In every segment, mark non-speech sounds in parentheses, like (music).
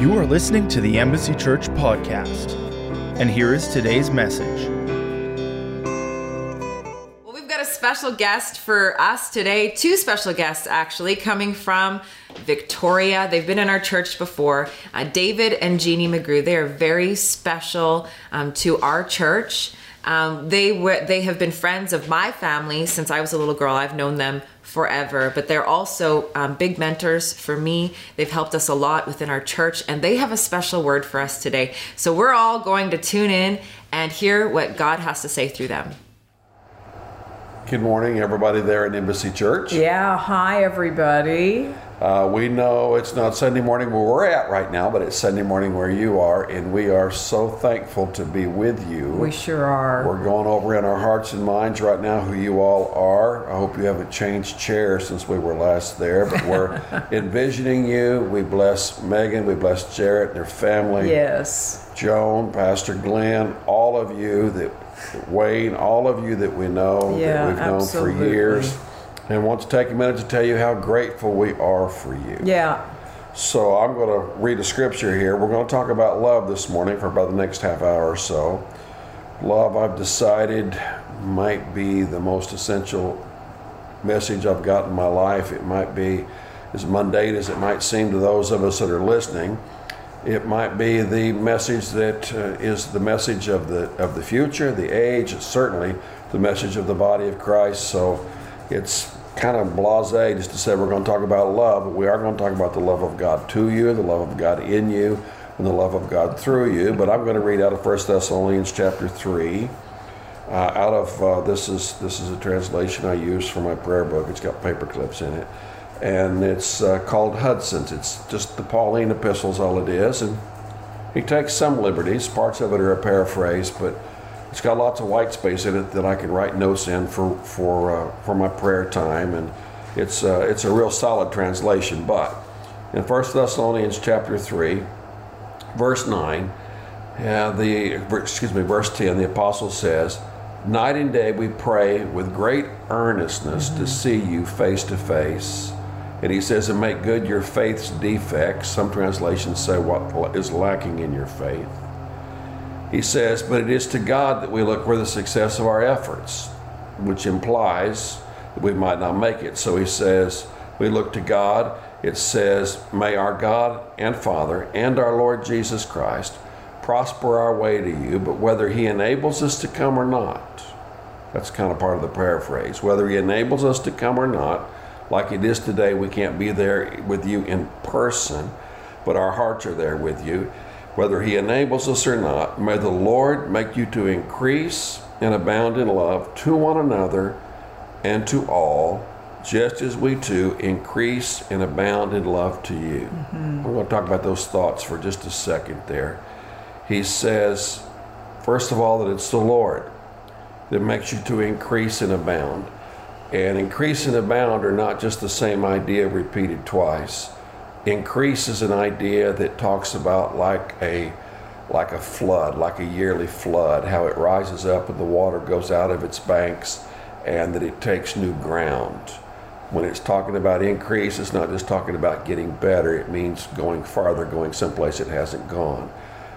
You are listening to the Embassy Church podcast. And here is today's message. Well, we've got a special guest for us today. Two special guests, actually, coming from Victoria. They've been in our church before. Uh, David and Jeanne McGrew. They are very special um, to our church. Um, they were they have been friends of my family since I was a little girl. I've known them forever, but they're also um, big mentors for me. They've helped us a lot within our church, and they have a special word for us today. So we're all going to tune in and hear what God has to say through them. Good morning, everybody there at Embassy Church. Yeah, hi everybody. Uh, we know it's not Sunday morning where we're at right now, but it's Sunday morning where you are, and we are so thankful to be with you. We sure are. We're going over in our hearts and minds right now who you all are. I hope you haven't changed chairs since we were last there, but we're (laughs) envisioning you. We bless Megan, we bless Jarrett and their family. yes. Joan, Pastor Glenn, all of you that Wayne, all of you that we know Yeah, that we've known absolutely. for years, and want to take a minute to tell you how grateful we are for you. Yeah. So I'm going to read a scripture here. We're going to talk about love this morning for about the next half hour or so. Love, I've decided, might be the most essential message I've got in my life. It might be as mundane as it might seem to those of us that are listening. It might be the message that uh, is the message of the of the future, the age. It's certainly the message of the body of Christ. So it's kind of blasé just to say we're going to talk about love, but we are going to talk about the love of God to you, the love of God in you, and the love of God through you. But I'm going to read out of 1 Thessalonians chapter 3. Uh, out of uh, this is this is a translation I use for my prayer book. It's got paper clips in it, and it's uh, called Hudson's. It's just the Pauline epistles, all it is, and he takes some liberties. Parts of it are a paraphrase, but it's got lots of white space in it that I can write notes in for for uh, for my prayer time, and it's uh, it's a real solid translation. But in 1 Thessalonians chapter three, verse nine, uh, the excuse me, verse ten, the apostle says, "Night and day we pray with great earnestness to see you face to face." And he says, "And make good your faith's defects." Some translations say what is lacking in your faith. He says, But it is to God that we look for the success of our efforts, which implies that we might not make it. So he says, We look to God. It says, May our God and Father and our Lord Jesus Christ prosper our way to you, but whether he enables us to come or not, that's kind of part of the paraphrase. Whether he enables us to come or not, like it is today, we can't be there with you in person, but our hearts are there with you. Whether he enables us or not, may the Lord make you to increase and abound in love to one another and to all, just as we too increase and abound in love to you. I'm going to talk about those thoughts for just a second there. He says, first of all, that it's the Lord that makes you to increase and abound. And increase and abound are not just the same idea repeated twice. Increase is an idea that talks about like a like a flood, like a yearly flood, how it rises up and the water goes out of its banks and that it takes new ground. When it's talking about increase, it's not just talking about getting better, it means going farther, going someplace it hasn't gone.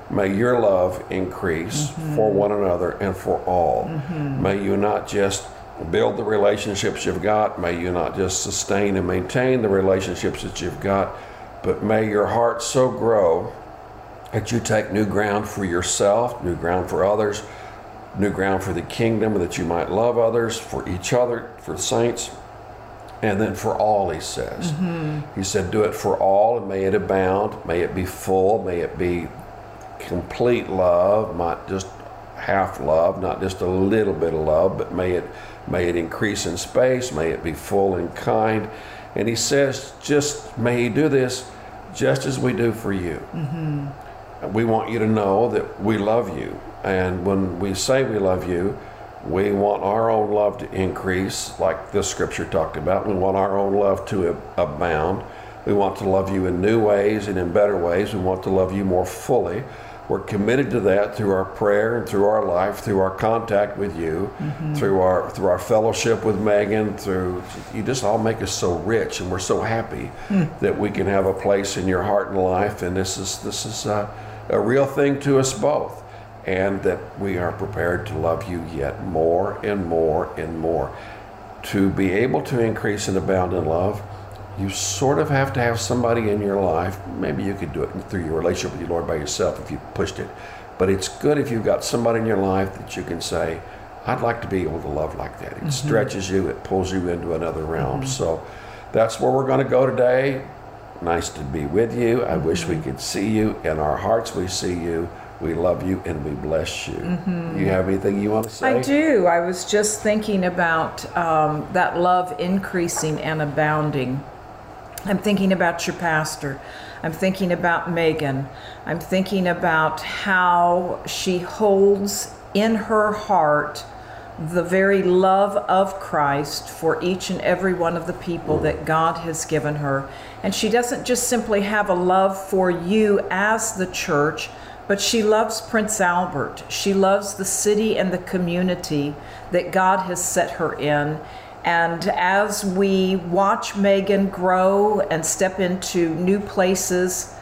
May your love increase mm-hmm. for one another and for all. Mm-hmm. May you not just build the relationships you've got, may you not just sustain and maintain the relationships that you've got, but may your heart so grow that you take new ground for yourself, new ground for others, new ground for the kingdom, that you might love others, for each other, for the saints, and then for all, he says. Mm-hmm. He said, Do it for all, and may it abound, may it be full, may it be complete love, not just half love, not just a little bit of love, but may it may it increase in space, may it be full and kind. And he says, just may he do this just as we do for you. Mm-hmm. We want you to know that we love you. And when we say we love you, we want our own love to increase, like this scripture talked about. We want our own love to abound. We want to love you in new ways and in better ways. We want to love you more fully. We're committed to that through our prayer and through our life, through our contact with you, mm-hmm. through our through our fellowship with Megan. Through you just all make us so rich, and we're so happy hmm. that we can have a place in your heart and life. And this is this is a, a real thing to us both, and that we are prepared to love you yet more and more and more. To be able to increase and abound in love, you sort of have to have somebody in your life. Maybe you could do it through your relationship with the Lord by yourself if you pushed it. But it's good if you've got somebody in your life that you can say, I'd like to be able to love like that. It mm-hmm. stretches you, it pulls you into another realm. Mm-hmm. So that's where we're going to go today. Nice to be with you. I wish we mm-hmm. could see you. In our hearts, we see you. We love you and we bless you. You have anything you want to say? I do. I was just thinking about um, that love increasing and abounding. I'm thinking about your pastor. I'm thinking about Megan. I'm thinking about how she holds in her heart the very love of Christ for each and every one of the people that God has given her. And she doesn't just simply have a love for you as the church, but she loves Prince Albert. She loves the city and the community that God has set her in. And as we watch Megan grow and step into new places,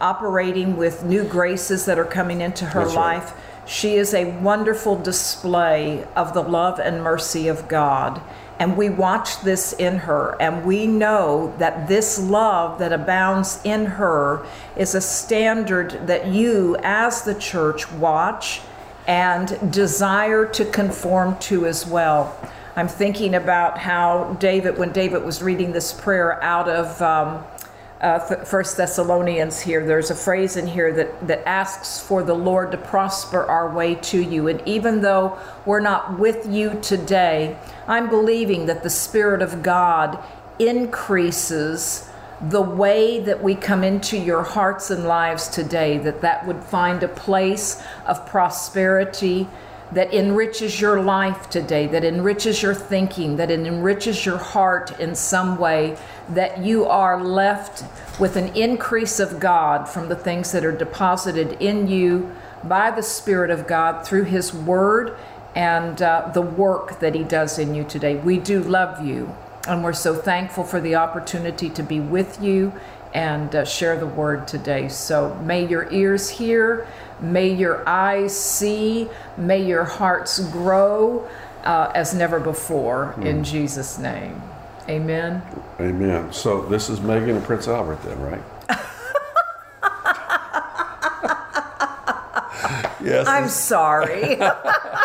operating with new graces that are coming into her That's right. life, she is a wonderful display of the love and mercy of God. And we watch this in her, and we know that this love that abounds in her is a standard that you, as the church, watch and desire to conform to as well. I'm thinking about how David, when David was reading this prayer out of um, uh, First Thessalonians here, there's a phrase in here that, that asks for the Lord to prosper our way to you. And even though we're not with you today, I'm believing that the Spirit of God increases the way that we come into your hearts and lives today, that that would find a place of prosperity that enriches your life today, that enriches your thinking, that it enriches your heart in some way, that you are left with an increase of God from the things that are deposited in you by the Spirit of God through His Word and uh, the work that He does in you today. We do love you, and we're so thankful for the opportunity to be with you and uh, share the Word today. So may your ears hear. May your eyes see, may your hearts grow uh, as never before in Jesus' name. Amen. Amen. So this is Megan and Prince Albert, then, right? (laughs) yes. I'm sorry. (laughs)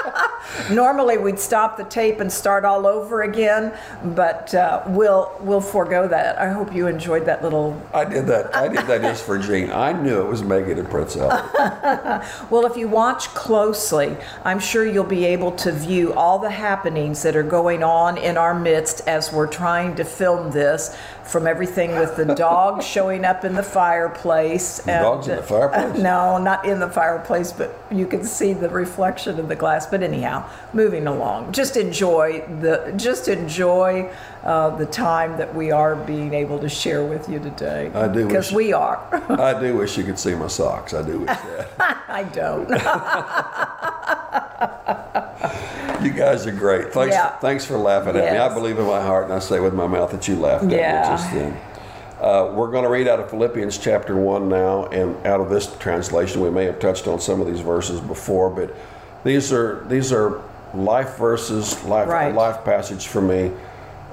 Normally we'd stop the tape and start all over again, but uh, we'll we'll forego that. I hope you enjoyed that little. I did that. I did that just for Jeanne. I knew it was Megan and Prince Albert. Well, if you watch closely, I'm sure you'll be able to view all the happenings that are going on in our midst as we're trying to film this. From everything with the dog (laughs) showing up in the fireplace. and- dogs in the fireplace? (laughs) No, not in the fireplace, but you can see the reflection of the glass. But anyhow, moving along. Just enjoy the just enjoy uh, the time that we are being able to share with you today. I do because we are. I do wish you could see my socks. I do wish that. (laughs) (laughs) I don't. You guys are great. Thanks. Yeah. Thanks for laughing at me. I believe in my heart, and I say with my mouth that you laughed at me just then. Uh, we're going to read out of Philippians chapter 1 now, and out of this translation, we may have touched on some of these verses before, but these are these are life verses, life Right. life passage for me.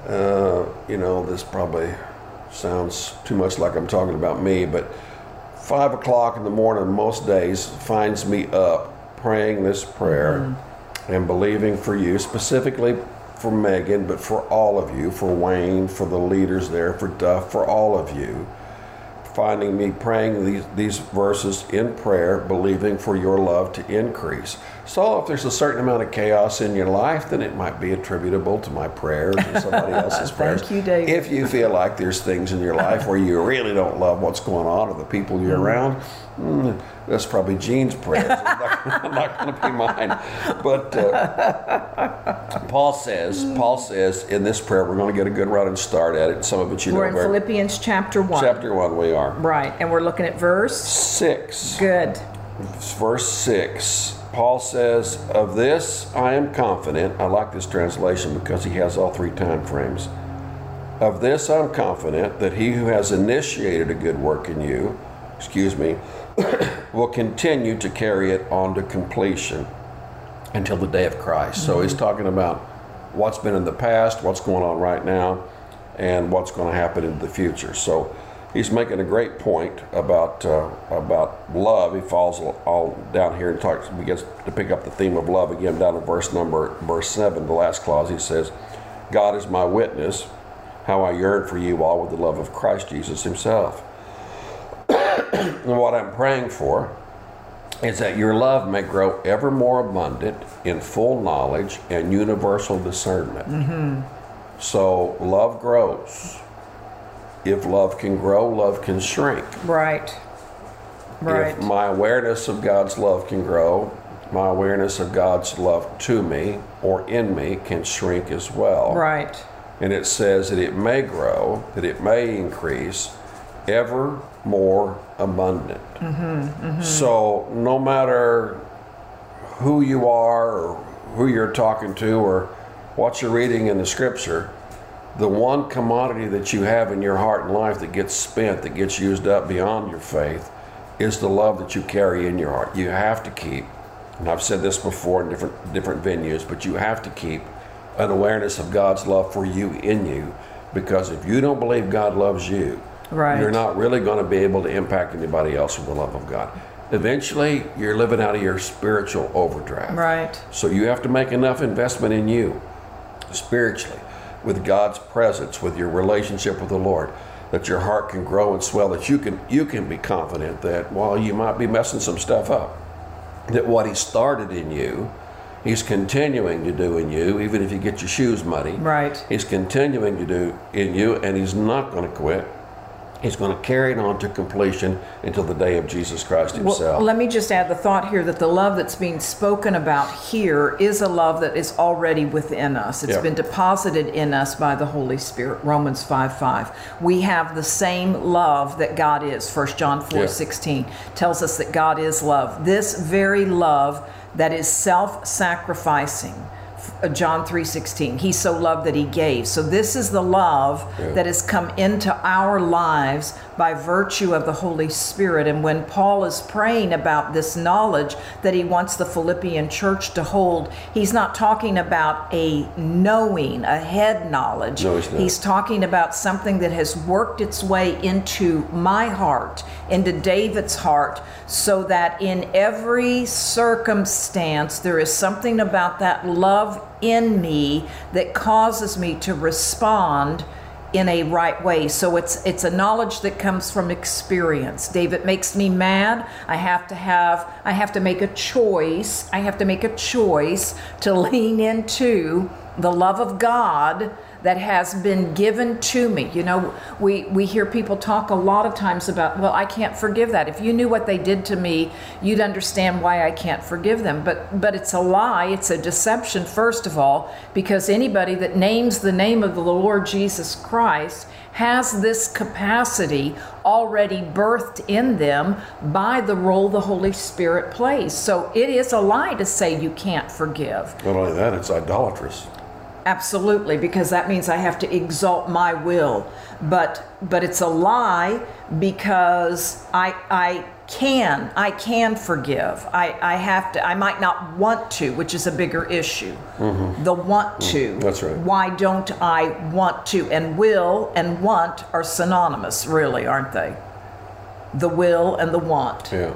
Uh, you know, this probably sounds too much like I'm talking about me, but five o'clock in the morning most days finds me up praying this prayer and believing for you, specifically for Megan, but for all of you, for Wayne, for the leaders there, for Duff, for all of you. Finding me praying these, these verses in prayer, believing for your love to increase. So, if there's a certain amount of chaos in your life, then it might be attributable to my prayers or somebody (laughs) else's prayers. Thank you, David. If you feel like there's things in your life where you really don't love what's going on or the people you're around, mm, that's probably Jeanne's prayers. (laughs) It's not, going to be mine. But uh, (laughs) Paul says, Paul says in this prayer, we're going to get a good running start at it. Some of it you We're know in very. Philippians chapter 1. Chapter one, we are Right, and we're looking at verse. six. Good. verse 6. Paul says, Of this I am confident. I like this translation because he has all three time frames. Of this I'm confident that he who has initiated a good work in you, excuse me, (coughs) will continue to carry it on to completion until the day of Christ. So he's talking about what's been in the past, what's going on right now, and what's going to happen in the future. So he's making a great point about uh, about love. He falls all down here and talks begins to pick up the theme of love again down in verse number verse seven, the last clause. He says, "God is my witness, how I yearn for you all with the love of Christ Jesus Himself." (coughs) and what I'm praying for is that your love may grow ever more abundant in full knowledge and universal discernment. Mm-hmm. So love grows. If love can grow, love can shrink. Right. Right. If my awareness of God's love can grow, my awareness of God's love to me or in me can shrink as well. Right. And it says that it may grow, that it may increase ever more abundant. Mm-hmm. So no matter who you are or who you're talking to or what you're reading in the scripture, the one commodity that you have in your heart and life that gets spent, that gets used up beyond your faith, is the love that you carry in your heart. You have to keep, and I've said this before in different different venues, but you have to keep an awareness of God's love for you in you, because if you don't believe God loves you, Right. you're not really going to be able to impact anybody else with the love of God. Eventually, you're living out of your spiritual overdraft. Right. So you have to make enough investment in you spiritually with God's presence, with your relationship with the Lord, that your heart can grow and swell, that you can you can be confident that while you might be messing some stuff up, that what he started in you, he's continuing to do in you, even if you get your shoes muddy. Right. He's continuing to do in you, and he's not going to quit. He's going to carry it on to completion until the day of Jesus Christ Himself. Well, let me just add the thought here that the love that's being spoken about here is a love that is already within us. It's Yeah. been deposited in us by the Holy Spirit. Romans 5 5. We have the same love that God is. 1 John 4 Yeah. 16 tells us that God is love. This very love that is self sacrificing. Uh, John 3:16 he so loved that he gave so this is the love Yeah. that has come into our lives by virtue of the Holy Spirit. And when Paul is praying about this knowledge that he wants the Philippian church to hold he's not talking about a knowing a head knowledge. No, he's he's talking about something that has worked its way into my heart into David's heart so that in every circumstance there is something about that love in me that causes me to respond in a right way. So it's it's a knowledge that comes from experience. David makes me mad. I have to have I have to make a choice. I have to make a choice to (laughs) lean into the love of God that has been given to me. You know, we we hear people talk a lot of times about, well, I can't forgive that. If you knew what they did to me, you'd understand why I can't forgive them. But but it's a lie. It's a deception first of all, because anybody that names the name of the Lord Jesus Christ has this capacity already birthed in them by the role the Holy Spirit plays. So it is a lie to say you can't forgive. Not only that, it's idolatrous. Absolutely, because that means I have to exalt my will. But but it's a lie because I I can I can forgive. I I have to. I might not want to, which is a bigger issue. The want to. Mm-hmm. That's right. Why don't I want to? And will and want are synonymous, really, aren't they? The will and the want. Yeah,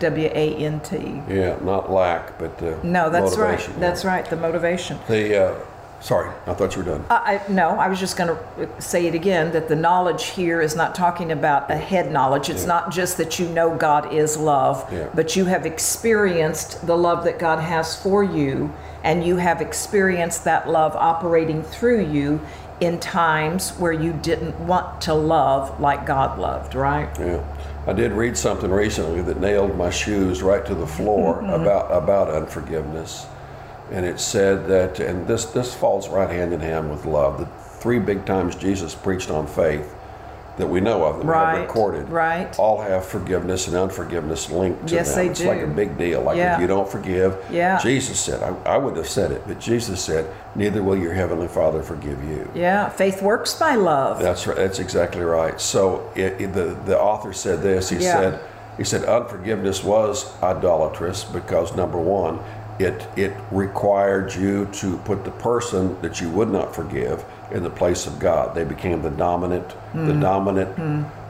W A N T. yeah, not lack, but uh, No, that's right. motivation. That's right. The motivation. The uh, sorry, I thought you were done. I, I- no, I was just going to say it again that the knowledge here is not talking about a head knowledge. It's not just that you know God is love, Yeah. but you have experienced the love that God has for you, and you have experienced that love operating through you in times where you didn't want to love like God loved, right? Yeah, I did read something recently that nailed my shoes right to the floor (laughs) mm-hmm. about about unforgiveness, and it said that, and this this falls right hand in hand with love. The three big times Jesus preached on faith that we know of that we Right, have recorded right. all have forgiveness and unforgiveness linked to Yes, them. they it's like a big deal. Like Yeah. if you don't forgive, Yeah. Jesus said, I, I would have said it, but Jesus said, neither will your heavenly Father forgive you. Yeah, faith works by love. That's right. That's exactly right. So it, it- the the author said this. He Yeah. said he said unforgiveness was idolatrous because number one, it it required you to put the person that you would not forgive in the place of God. They became the dominant the Hmm. dominant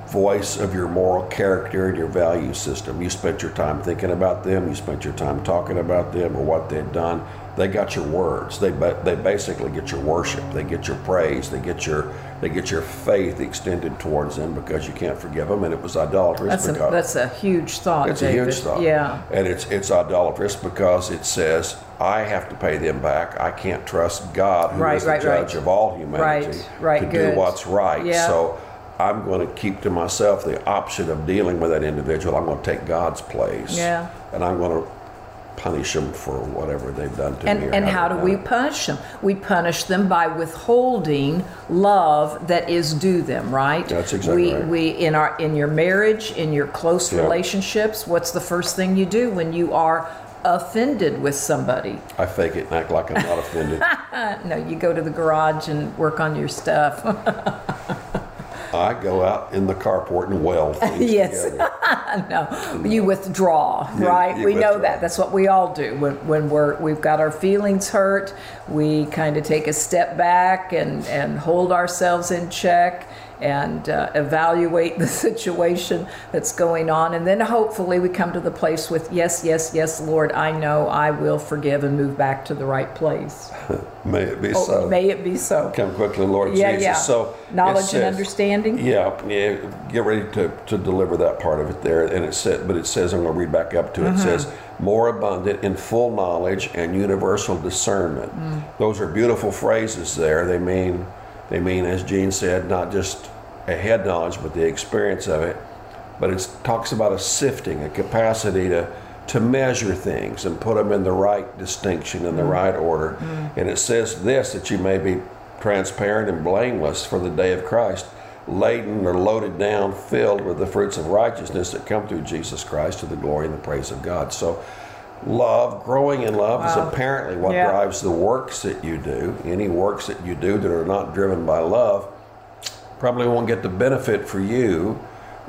voice of your moral character and your value system. You spent your time thinking about them. You spent your time talking about them or what they'd done. They got your words. They they basically get your worship. They get your praise. They get your they get your faith extended towards them because you can't forgive them, and it was idolatrous. That's a that's a huge thought, it's a huge thought. Yeah. and it's it's idolatrous because it says I have to pay them back. I can't trust God, who is Right, the right, right. judge of all humanity, Right, right, to good. do what's right. Yeah. So. I'm going to keep to myself the option of dealing with that individual. I'm going to take God's place. Yeah. And I'm going to punish them for whatever they've done to And, me. and how do we punish them? We punish them by withholding love that is due them, right? That's exactly we, right. We in our in your marriage, in your close Yeah. relationships, what's the first thing you do when you are offended with somebody? I fake it and act like I'm not (laughs) offended. No, you go to the garage and work on your stuff. (laughs) I go out in the carport and weld (laughs) things Yes. (laughs) no, you withdraw, You- right? you we know that. That's what we all do when, when we're we've got our feelings hurt. We kind of take a step back and and hold ourselves in check and uh, evaluate the (laughs) situation that's going on, and then hopefully we come to the place with yes, yes, yes, Lord, I know I will forgive and move back to the right place. (laughs) May it be Oh, so. may it be so. Come quickly, Lord Yeah, Jesus. yeah. So Knowledge and understanding. Yeah, yeah. Get ready to, to deliver that part of it there. And it said, but it says, I'm going to read back up to it. Mm-hmm. It says, more abundant in full knowledge and universal discernment. Mm. Those are beautiful phrases there. They mean, they mean, as Jeanne said, not just a head knowledge, but the experience of it. But it talks about a sifting, a capacity to to measure things and put them in the right distinction in the mm. right order. Mm. And it says this that you may be transparent and blameless for the day of Christ, laden or loaded down, filled with the fruits of righteousness that come through Jesus Christ to the glory and the praise of God. So, love, growing in love, is apparently what Yeah. drives the works that you do. Any works that you do that are not driven by love probably won't get the benefit for you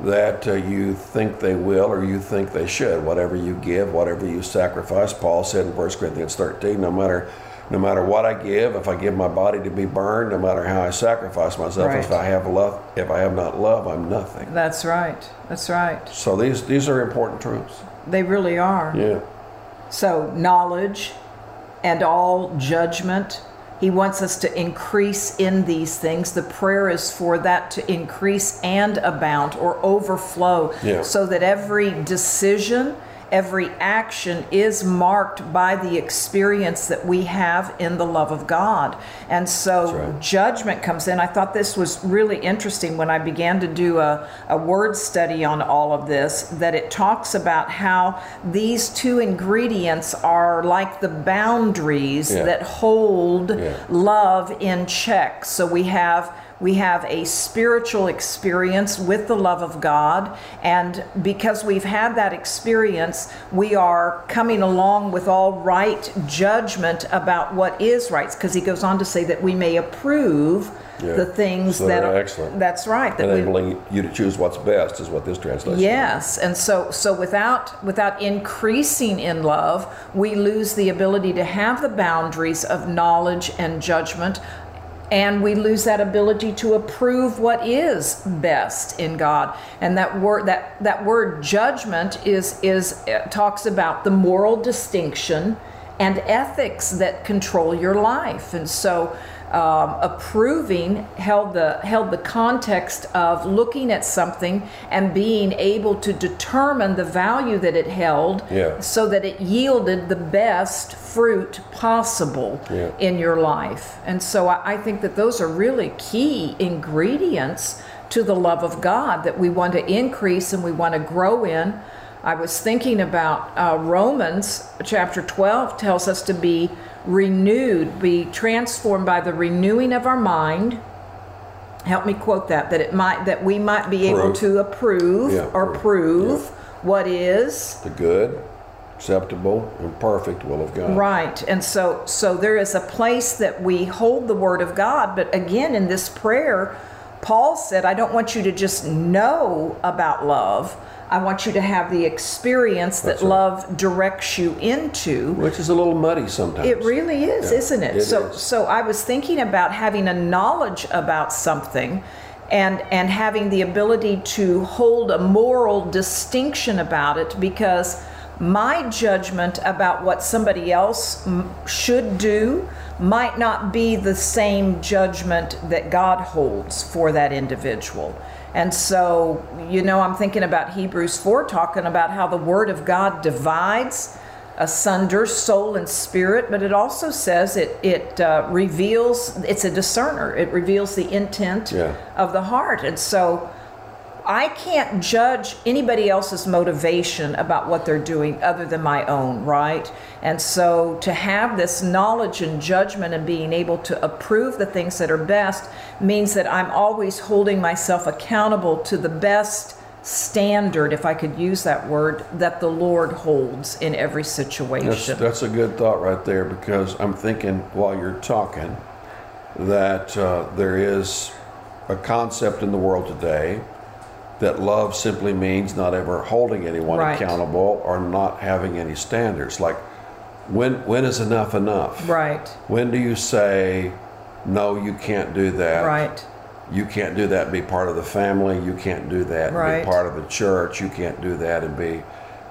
that uh, you think they will or you think they should. Whatever you give, whatever you sacrifice, Paul said in 1 Corinthians 13, no matter no matter what I give, if I give my body to be burned, no matter how I sacrifice myself, if I have love, if I have not love, I'm nothing. That's right. That's right. So these these are important truths. They really are. Yeah. So, knowledge and all judgment. He wants us to increase in these things. The prayer is for that to increase and abound or overflow Yeah. so that every decision, every action is marked by the experience that we have in the love of God. And so, right. judgment comes in. I thought this was really interesting when I began to do a, a word study on all of this, that it talks about how these two ingredients are like the boundaries Yeah. that hold Yeah. love in check. So we have we have a spiritual experience with the love of God and because we've had that experience we are coming along with all right judgment about what is right because he goes on to say that we may approve Yeah. the things So that are excellent. that's right that we, Enabling you to choose what's best is what this translation Yes, and so so without without increasing in love, we lose the ability to have the boundaries of knowledge and judgment and we lose that ability to approve what is best in God. And that word that that word judgment is is uh, talks about the moral distinction and ethics that control your life. And so um, approving held the held the context of looking at something and being able to determine the value that it held Yeah. so that it yielded the best fruit possible Yeah. in your life and so I, I think that those are really key ingredients to the love of god that we want to increase and we want to grow in I was thinking about uh, Romans chapter 12 tells us to be renewed, be transformed by the renewing of our mind, help me quote that that it might that we might be able to approve Yeah, or prove. prove Yeah. what is The good, acceptable, and perfect will of God. Right. And so so there is a place that we hold the word of God, but again in this prayer Paul said, I don't want you to just know about love. I want you to have the experience that right. love directs you into. Which is a little muddy sometimes. It really is, Yeah, isn't it? it so is. so I was thinking about having a knowledge about something and and having the ability to hold a moral distinction about it because my judgment about what somebody else should do might not be the same judgment that God holds for that individual. And so, you know, I'm thinking about Hebrews 4 talking about how the word of God divides asunder soul and spirit, but it also says it it uh, reveals it's a discerner. It reveals the intent Yeah. of the heart, and so I can't judge anybody else's motivation about what they're doing other than my own, right? And so to have this knowledge and judgment and being able to approve the things that are best means that I'm always holding myself accountable to the best standard, if I could use that word, that the Lord holds in every That's, situation. that's a good thought right there because I'm thinking while you're talking that uh, there is a concept in the world today that love simply means not ever holding anyone Right. accountable or not having any standards. Like, when when is enough enough? right, When do you say, no, you can't do that? right, You can't do that and be part of the family. You can't do that and Right. be part of the church. You can't do that and be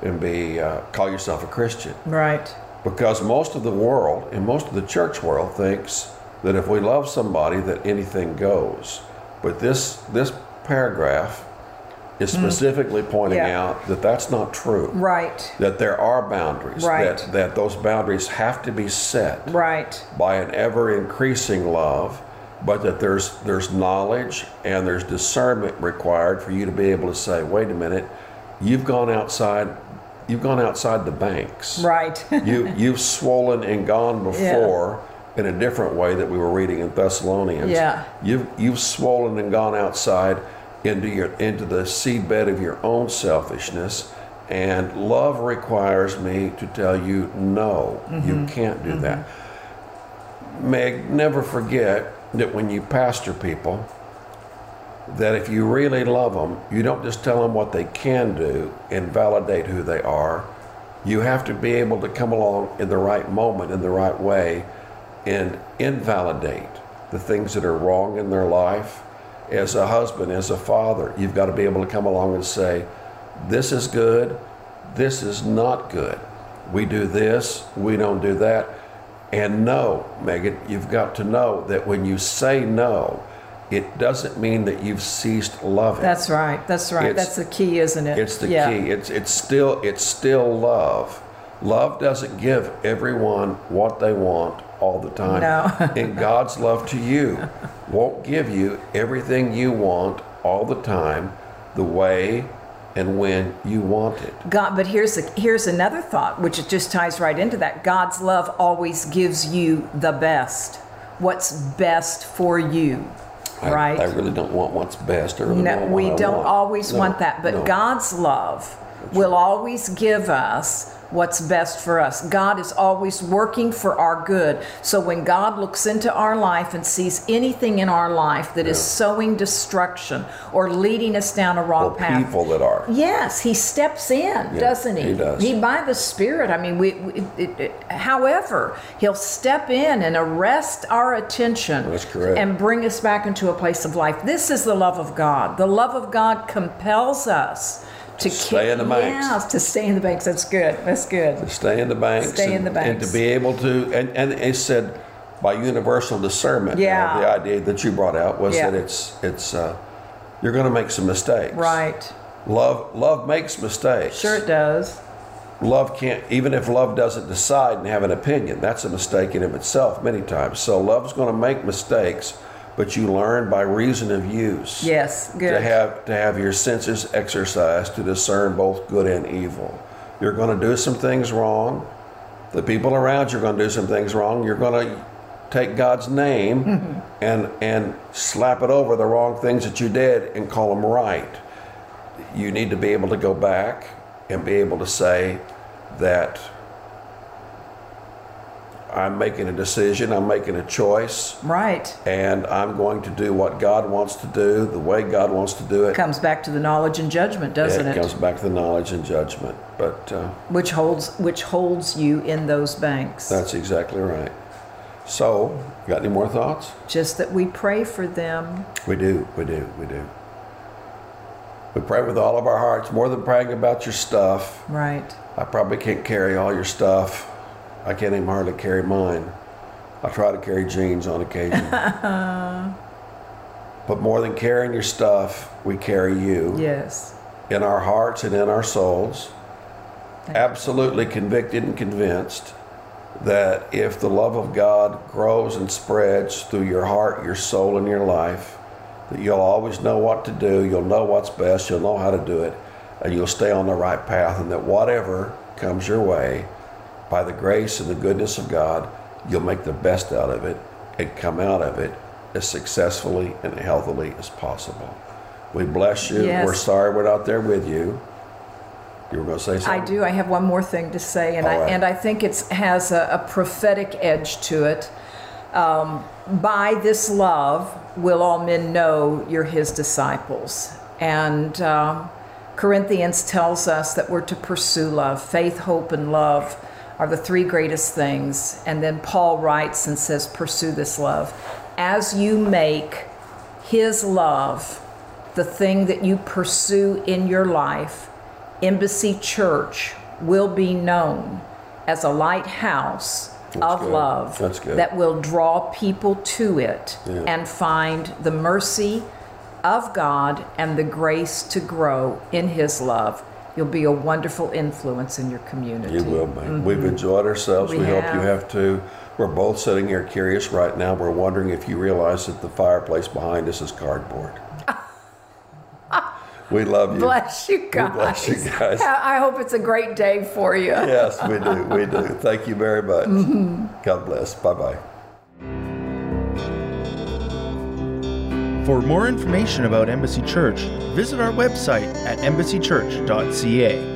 and be uh, call yourself a Christian right, because most of the world and most of the church world thinks that if we love somebody that anything goes but this this paragraph is hmm. specifically pointing. Yeah. out that that's not true right, that there are boundaries Right. that that those boundaries have to be set right, by an ever increasing love but that there's there's knowledge and there's discernment required for you to be able to say wait a minute you've gone outside you've gone outside the banks right. (laughs) you you've swollen and gone before in a different way that we were reading in Thessalonians. Yeah. You've you've swollen and gone outside into your into the seedbed of your own selfishness. And love requires me to tell you no, you mm-hmm. can't do that. Mm-hmm. Meg, never forget that when you pastor people, that if you really love them, you don't just tell them what they can do and validate who they are. You have to be able to come along in the right moment, in the right way, and invalidate the things that are wrong in their life. As a husband, as a father, you've got to be able to come along and say, This is good, this is not good. We do this, we don't do that. And no, Megan, you've got to know that when you say no, it doesn't mean that you've ceased loving. That's right. That's right. It's- That's the key, isn't it? It's the Yeah. key. It's it's still it's still love. Love doesn't give everyone what they want all the time. No. (laughs) and God's love to you won't give you everything you want all the time, the way and when you want it. God, but here's a, here's another thought, which it just ties right into that. God's love always gives you the best. What's best for you, I- right? I, really don't want what's best. I really no, want we don't want. always No, want that, but no. God's love will always give us what's best for us. God is always working for our good. So when God looks into our life and sees anything in our life that is Yeah. sowing destruction or leading us down a wrong Or path, people that are. Yes, he steps in, doesn't he? he does. He by the Spirit. I mean, we. we it, it, however, he'll step in and arrest our attention. That's correct. And bring us back into a place of life. This is the love of God. The love of God compels us to, stay in the banks. Yes, to stay in the banks. That's good. That's good. To stay in the banks Stay in and, the banks. and to be able to and, and it said by universal discernment you know, Yeah. the idea that you brought out was Yeah. that it's it's uh, you're going to make some mistakes Right. love love makes mistakes Sure, it does. love can't even if love doesn't decide and have an opinion that's a mistake in of itself many times so love's going to make mistakes but you learn by reason of use Yes. Good. to have to have your senses exercised to discern both good and evil. You're going to do some things wrong. The people around you are going to do some things wrong. You're going to take God's name Mm-hmm. (laughs) and and slap it over the wrong things that you did and call them right. You need to be able to go back and be able to say that I'm making a decision, I'm making a choice, Right. and I'm going to do what God wants to do, the way God wants to do it. Comes back to the knowledge and judgment, doesn't it it? comes back to the knowledge and judgment. But uh, Which holds which holds you in those banks. that's exactly right. So, got any more thoughts? Just that we pray for them. We do, we do, we do. We pray with all of our hearts, more than praying about your stuff. Right. I probably can't carry all your stuff. I can't even hardly carry mine. I try to carry Jeanne's on occasion. (laughs) but more than carrying your stuff, we carry you Yes. in our hearts and in our souls. Absolutely convicted and convinced that if the love of God grows and spreads through your heart, your soul, and your life, that you'll always know what to do, you'll know what's best, you'll know how to do it, and you'll stay on the right path, and that whatever comes your way, by the grace and the goodness of God, you'll make the best out of it and come out of it as successfully and healthily as possible. We bless you. Yes. We're sorry we're not there with you. You were going to say something. I do. I have one more thing to say, and All I right. and I think it has a, a prophetic edge to it. Um, by this love will all men know you're His disciples, and um, Corinthians tells us that we're to pursue love. Faith, hope, and love are the three greatest things. And then Paul writes and says, "Pursue this love, as you make His love the thing that you pursue in your life." Embassy Church will be known as a lighthouse of good. love That's that will draw people to it Yeah. and find the mercy of God and the grace to grow in His love. You'll be a wonderful influence in your community. You will be. Mm-hmm. We've enjoyed ourselves. We, We hope you have. too. We're both sitting here curious right now. We're wondering if you realize that the fireplace behind us is cardboard. (laughs) we love you. Bless you guys. bless you guys. (laughs) I hope it's a great day for you. Yes, we do. We do. Thank you very much. Mm-hmm. God bless. Bye bye. For more information about Embassy Church, visit our website at embassychurch.ca.